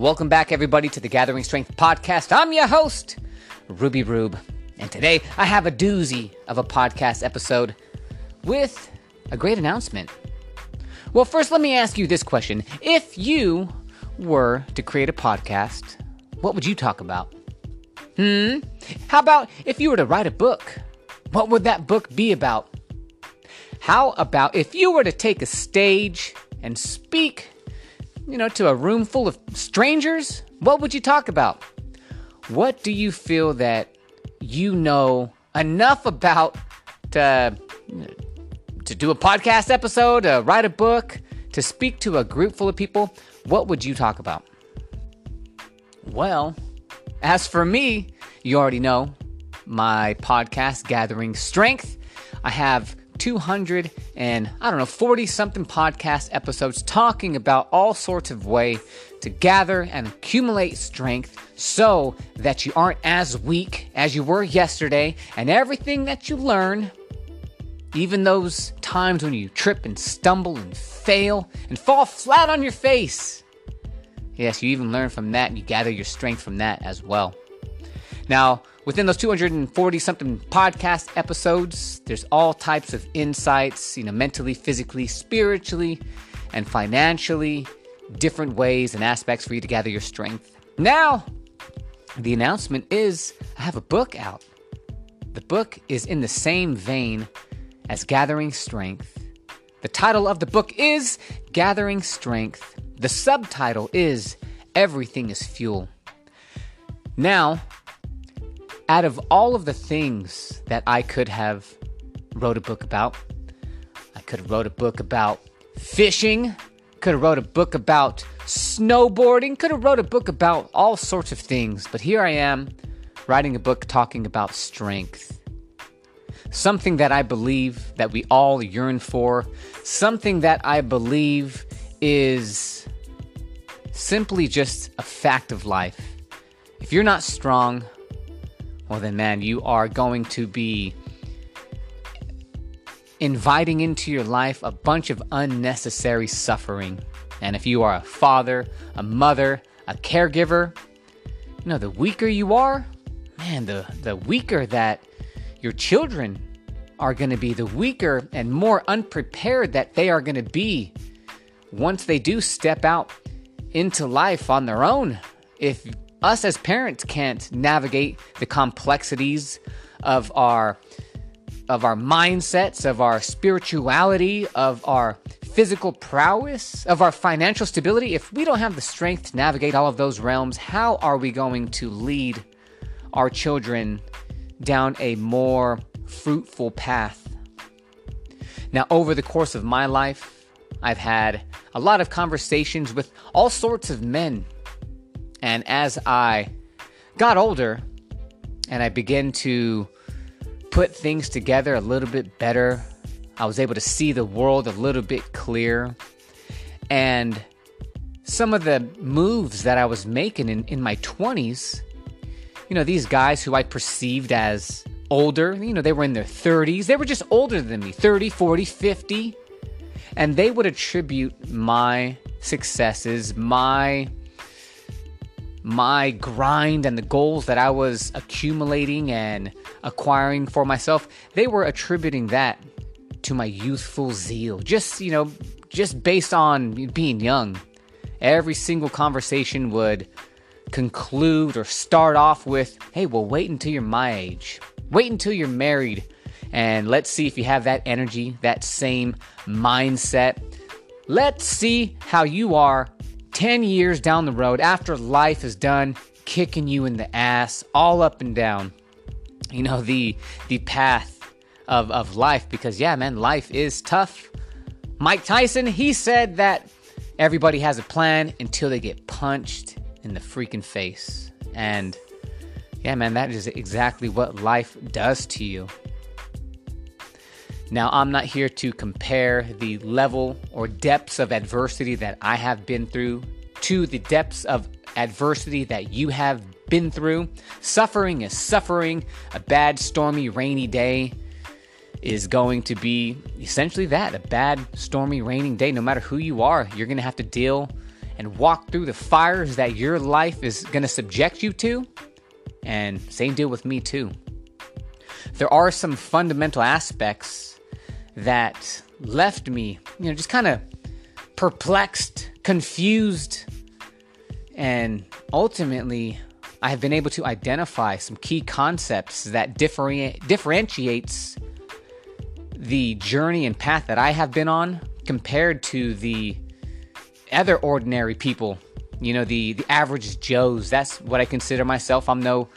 Welcome back, everybody, to the Gathering Strength podcast. I'm your host, Ruby Rube. And today I have a doozy of a podcast episode with a great announcement. Well, first, let me ask you this question If you were to create a podcast, what would you talk about? Hmm? How about if you were to write a book? What would that book be about? How about if you were to take a stage and speak, you know, to a room full of strangers? What would you talk about? What do you feel that you know enough about to to do a podcast episode, to write a book, to speak to a group full of people? What would you talk about? Well, as for me, you already know my podcast, Gathering Strength. I have 200 and I don't know 40 something podcast episodes talking about all sorts of way to gather and accumulate strength so that you aren't as weak as you were yesterday. And everything that you learn even those times when you trip and stumble and fail and fall flat on your face. Yes you even learn from that and you gather your strength from that as well now within those 240 something podcast episodes, there's all types of insights, you know, mentally, physically, spiritually, and financially, different ways and aspects for you to gather your strength. Now, the announcement is I have a book out. The book is in the same vein as Gathering Strength. The title of the book is Gathering Strength. The subtitle is Everything is Fuel. Now, out of all of the things that I could have wrote a book about, I could have wrote a book about fishing, could have wrote a book about snowboarding, could have wrote a book about all sorts of things, but here I am writing a book talking about strength. Something that I believe that we all yearn for, something that I believe is simply just a fact of life. If you're not strong, well, then, man, you are going to be inviting into your life a bunch of unnecessary suffering. And if you are a father, a mother, a caregiver, you know, the weaker you are, man, the, the weaker that your children are going to be, the weaker and more unprepared that they are going to be once they do step out into life on their own. If us as parents can't navigate the complexities of our of our mindsets, of our spirituality, of our physical prowess, of our financial stability, if we don't have the strength to navigate all of those realms, how are we going to lead our children down a more fruitful path? Now, over the course of my life, I've had a lot of conversations with all sorts of men and as I got older and I began to put things together a little bit better, I was able to see the world a little bit clearer. And some of the moves that I was making in, in my 20s, you know, these guys who I perceived as older, you know, they were in their 30s, they were just older than me 30, 40, 50. And they would attribute my successes, my my grind and the goals that I was accumulating and acquiring for myself, they were attributing that to my youthful zeal. Just, you know, just based on being young. Every single conversation would conclude or start off with, hey, well, wait until you're my age. Wait until you're married. And let's see if you have that energy, that same mindset. Let's see how you are 10 years down the road after life is done kicking you in the ass all up and down you know the the path of of life because yeah man life is tough. Mike tyson he said that everybody has a plan until they get punched in the freaking face. And yeah man that is exactly what life does to you now, I'm not here to compare the level or depths of adversity that I have been through to the depths of adversity that you have been through. Suffering is suffering. A bad, stormy, rainy day is going to be essentially that a bad, stormy, raining day. No matter who you are, you're going to have to deal and walk through the fires that your life is going to subject you to. And same deal with me, too. There are some fundamental aspects that left me, you know, just kind of perplexed, confused, and ultimately I have been able to identify some key concepts that differenti- differentiates the journey and path that I have been on compared to the other ordinary people. You know, the the average Joes. That's what I consider myself. I'm no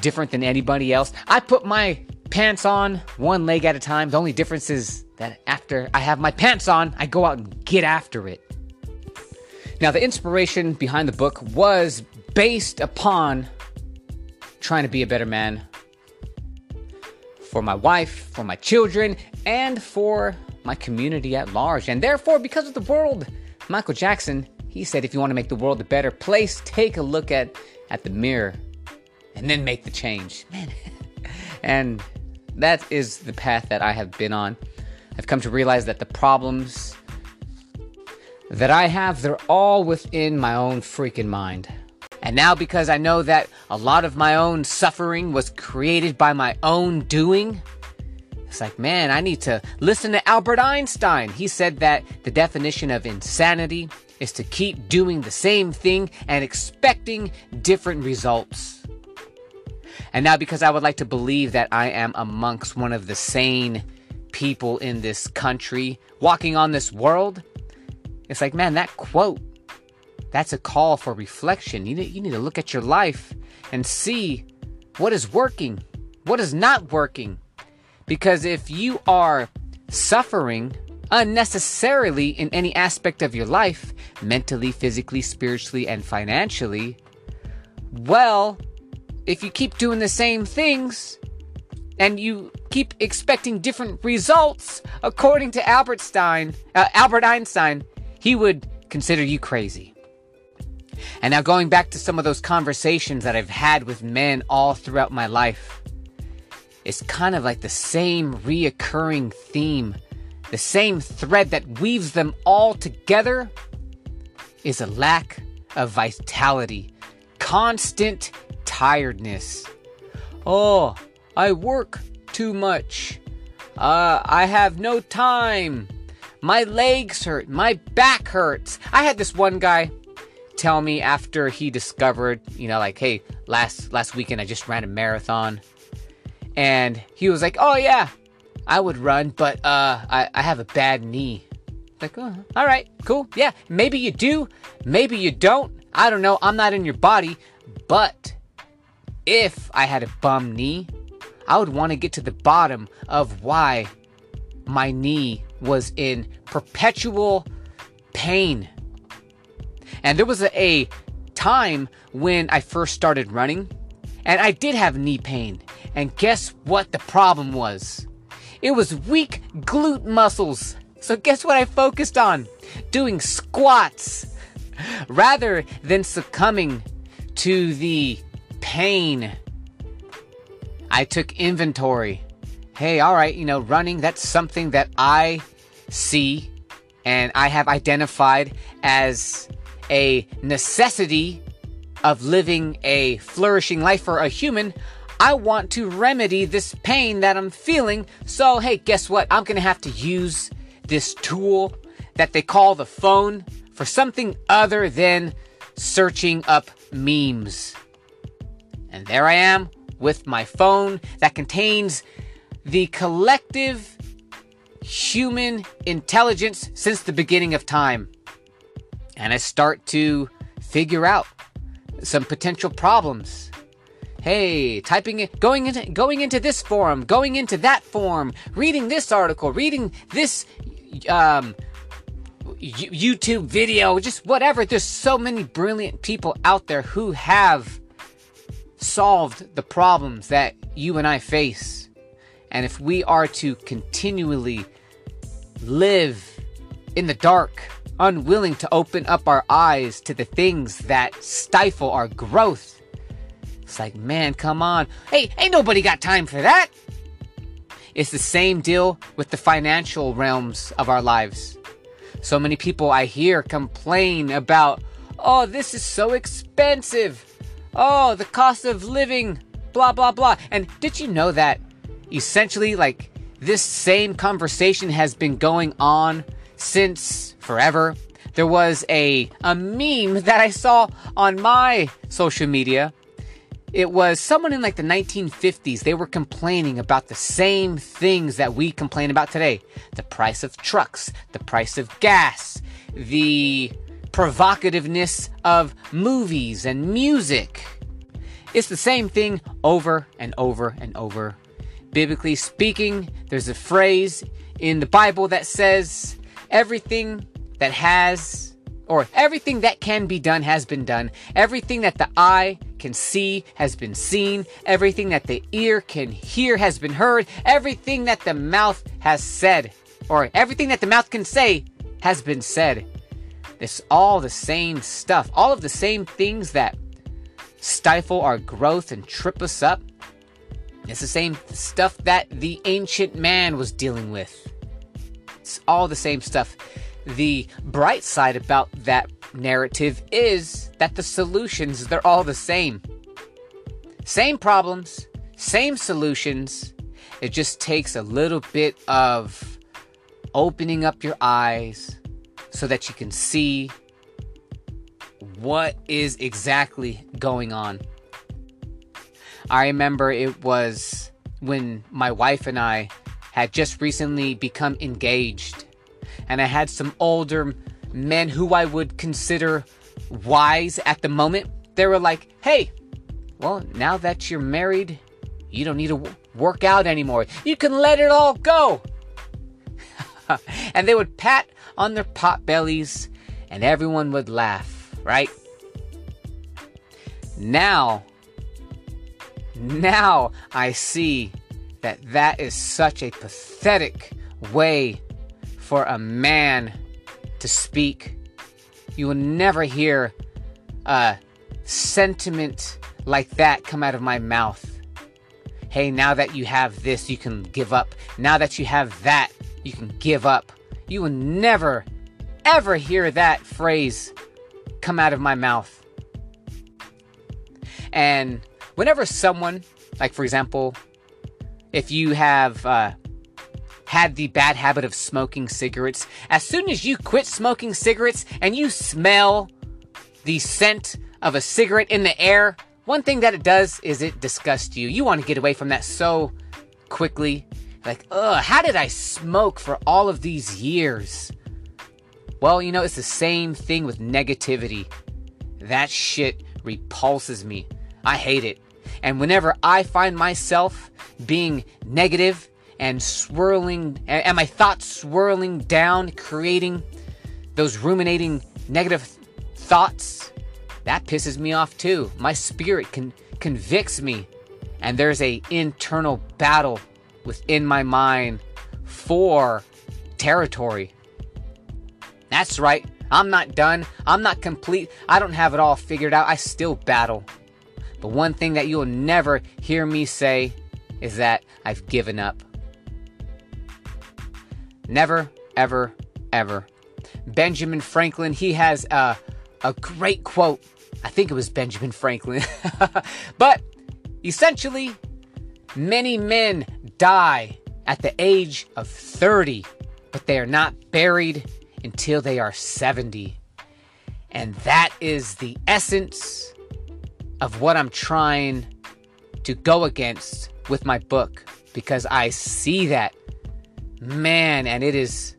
different than anybody else. I put my pants on one leg at a time. The only difference is that after I have my pants on, I go out and get after it. Now, the inspiration behind the book was based upon trying to be a better man for my wife, for my children, and for my community at large. And therefore, because of the world, Michael Jackson, he said, if you want to make the world a better place, take a look at, at the mirror and then make the change. Man. and that is the path that I have been on. I've come to realize that the problems that I have, they're all within my own freaking mind. And now, because I know that a lot of my own suffering was created by my own doing, it's like, man, I need to listen to Albert Einstein. He said that the definition of insanity is to keep doing the same thing and expecting different results. And now, because I would like to believe that I am amongst one of the sane people in this country walking on this world, it's like, man, that quote that's a call for reflection. You need, you need to look at your life and see what is working, what is not working. Because if you are suffering unnecessarily in any aspect of your life, mentally, physically, spiritually, and financially, well, if you keep doing the same things and you keep expecting different results, according to Albert Stein, uh, Albert Einstein, he would consider you crazy. And now, going back to some of those conversations that I've had with men all throughout my life, it's kind of like the same reoccurring theme, the same thread that weaves them all together is a lack of vitality, constant tiredness. Oh, I work too much. Uh, I have no time. My legs hurt. My back hurts. I had this one guy tell me after he discovered, you know, like, hey, last last weekend I just ran a marathon, and he was like, oh yeah, I would run, but uh, I I have a bad knee. Like, oh, all right, cool, yeah, maybe you do, maybe you don't. I don't know. I'm not in your body, but if I had a bum knee, I would want to get to the bottom of why my knee was in perpetual pain. And there was a, a time when I first started running, and I did have knee pain. And guess what the problem was? It was weak glute muscles. So guess what I focused on? Doing squats. Rather than succumbing to the pain, I took inventory. Hey, all right, you know, running, that's something that I see and I have identified as a necessity of living a flourishing life for a human, I want to remedy this pain that I'm feeling. So, hey, guess what? I'm going to have to use this tool that they call the phone for something other than searching up memes. And there I am with my phone that contains the collective human intelligence since the beginning of time and I start to figure out some potential problems. Hey, typing it, going into going into this forum, going into that forum, reading this article, reading this um, YouTube video, just whatever. There's so many brilliant people out there who have solved the problems that you and I face. And if we are to continually live in the dark, unwilling to open up our eyes to the things that stifle our growth. It's like, man, come on. Hey, ain't nobody got time for that. It's the same deal with the financial realms of our lives. So many people I hear complain about, oh, this is so expensive. Oh, the cost of living, blah, blah, blah. And did you know that essentially, like, this same conversation has been going on since forever? There was a, a meme that I saw on my social media it was someone in like the 1950s. They were complaining about the same things that we complain about today the price of trucks, the price of gas, the provocativeness of movies and music. It's the same thing over and over and over. Biblically speaking, there's a phrase in the Bible that says, everything that has or everything that can be done has been done. Everything that the eye can see has been seen. Everything that the ear can hear has been heard. Everything that the mouth has said, or everything that the mouth can say, has been said. It's all the same stuff. All of the same things that stifle our growth and trip us up. It's the same stuff that the ancient man was dealing with. It's all the same stuff. The bright side about that narrative is that the solutions, they're all the same. Same problems, same solutions. It just takes a little bit of opening up your eyes so that you can see what is exactly going on. I remember it was when my wife and I had just recently become engaged and I had some older men who I would consider wise at the moment. They were like, hey, well, now that you're married, you don't need to work out anymore. You can let it all go. and they would pat on their pot bellies, and everyone would laugh, right? Now, now I see that that is such a pathetic way for a man to speak. You will never hear a sentiment like that come out of my mouth. Hey, now that you have this, you can give up. Now that you have that, you can give up. You will never, ever hear that phrase come out of my mouth. And whenever someone, like for example, if you have uh, had the bad habit of smoking cigarettes, as soon as you quit smoking cigarettes and you smell the scent of a cigarette in the air, one thing that it does is it disgusts you. You want to get away from that so quickly. Like, ugh, how did I smoke for all of these years? Well, you know, it's the same thing with negativity. That shit repulses me. I hate it. And whenever I find myself being negative and swirling, and my thoughts swirling down, creating those ruminating negative thoughts, that pisses me off too. My spirit can convicts me, and there's a internal battle within my mind for territory. That's right. I'm not done. I'm not complete. I don't have it all figured out. I still battle. But one thing that you'll never hear me say is that I've given up. Never, ever, ever. Benjamin Franklin, he has a, a great quote. I think it was Benjamin Franklin. but essentially, many men die at the age of 30, but they are not buried until they are 70. And that is the essence of what I'm trying to go against with my book because I see that man and it is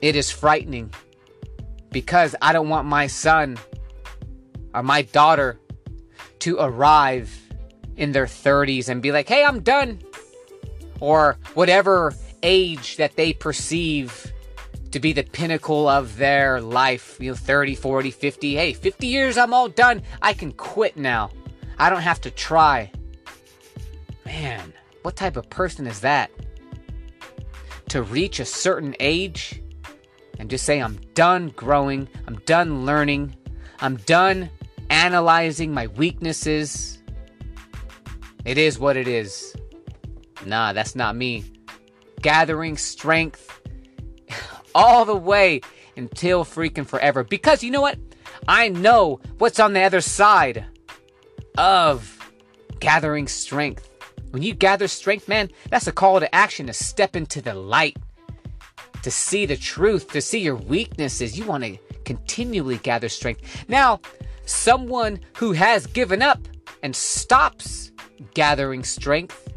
it is frightening because I don't want my son or my daughter to arrive in their 30s and be like, "Hey, I'm done." Or whatever age that they perceive to be the pinnacle of their life, you know, 30, 40, 50. Hey, 50 years, I'm all done. I can quit now. I don't have to try. Man, what type of person is that? to reach a certain age and just say, I'm done growing, I'm done learning, I'm done analyzing my weaknesses. It is what it is. Nah, that's not me. Gathering strength all the way until freaking forever. Because you know what? I know what's on the other side of gathering strength. When you gather strength, man, that's a call to action to step into the light, to see the truth, to see your weaknesses. You want to continually gather strength. Now, someone who has given up and stops gathering strength,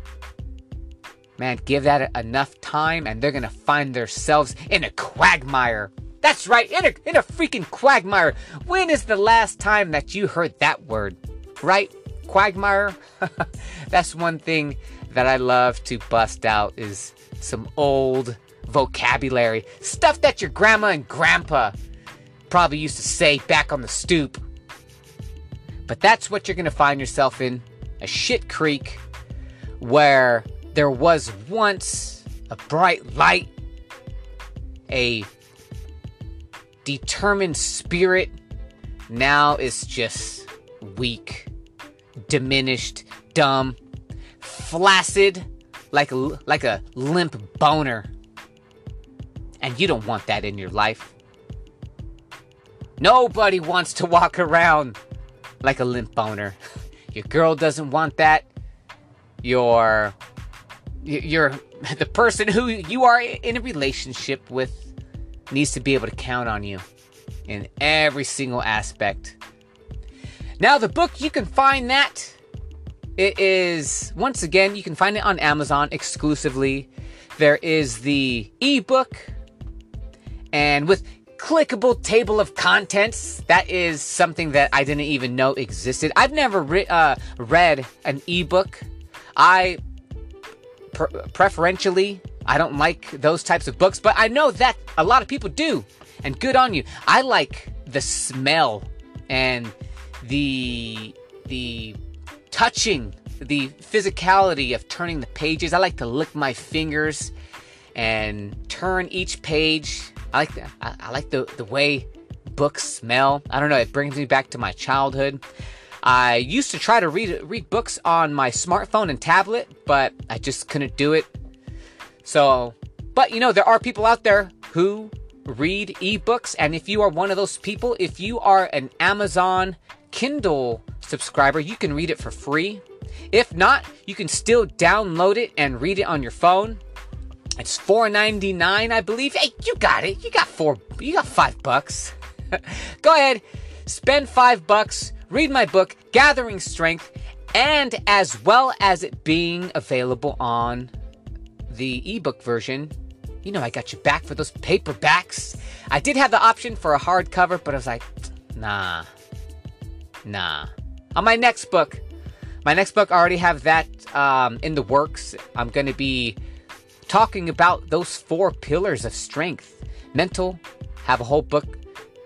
man, give that enough time and they're going to find themselves in a quagmire. That's right, in a, in a freaking quagmire. When is the last time that you heard that word? Right? Quagmire? That's one thing that I love to bust out is some old vocabulary. Stuff that your grandma and grandpa probably used to say back on the stoop. But that's what you're going to find yourself in a shit creek where there was once a bright light, a determined spirit, now is just weak, diminished, dumb, flaccid, like a, like a limp boner. And you don't want that in your life. Nobody wants to walk around like a limp boner. Your girl doesn't want that. Your your the person who you are in a relationship with needs to be able to count on you in every single aspect. Now the book you can find that it is once again you can find it on Amazon exclusively. There is the ebook and with clickable table of contents. That is something that I didn't even know existed. I've never re- uh, read an ebook. I preferentially I don't like those types of books, but I know that a lot of people do, and good on you. I like the smell and the the touching, the physicality of turning the pages. I like to lick my fingers and turn each page I like the, I, I like the, the way books smell. I don't know, it brings me back to my childhood. I used to try to read read books on my smartphone and tablet, but I just couldn't do it. So, but you know, there are people out there who read ebooks, and if you are one of those people, if you are an Amazon Kindle subscriber, you can read it for free. If not, you can still download it and read it on your phone. It's four ninety nine, I believe. Hey, you got it. You got four. You got five bucks. Go ahead, spend five bucks. Read my book, Gathering Strength, and as well as it being available on the ebook version. You know, I got you back for those paperbacks. I did have the option for a hardcover, but I was like, nah, nah. On my next book, my next book, I already have that um, in the works. I'm going to be talking about those four pillars of strength. Mental, have a whole book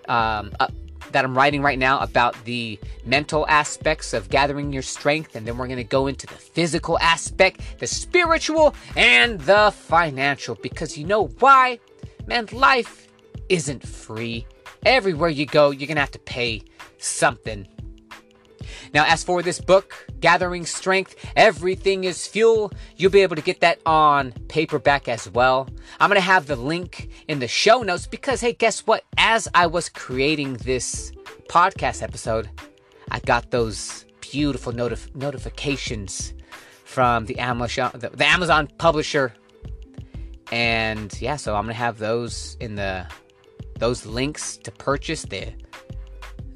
um, uh, that I'm writing right now about the mental aspects of gathering your strength, and then we're going to go into the physical aspect, the spiritual, and the financial. Because you know why? Man, life isn't free. Everywhere you go, you're going to have to pay something. Now, as for this book, Gathering Strength, Everything is Fuel, you'll be able to get that on paperback as well. I'm going to have the link in the show notes because, hey, guess what? As I was creating this podcast episode, I got those beautiful notif- notifications from the Amazon, the, the Amazon publisher. And yeah, so I'm going to have those in the those links to purchase the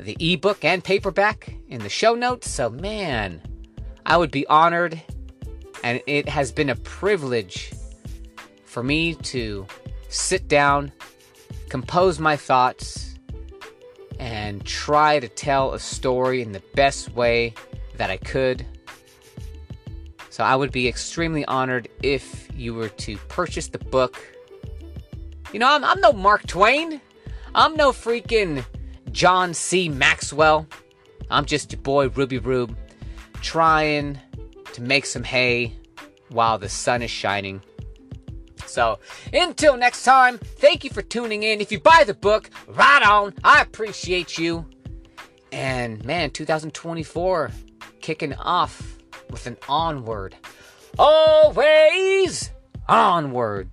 the ebook and paperback in the show notes. So, man, I would be honored, and it has been a privilege for me to sit down, compose my thoughts, and try to tell a story in the best way that I could. So, I would be extremely honored if you were to purchase the book. You know, I'm, I'm no Mark Twain. I'm no freaking John C. Maxwell. I'm just your boy Ruby Rube, trying to make some hay while the sun is shining. So, until next time, thank you for tuning in. If you buy the book, right on. I appreciate you. And man, 2024 kicking off with an onward. Always onward.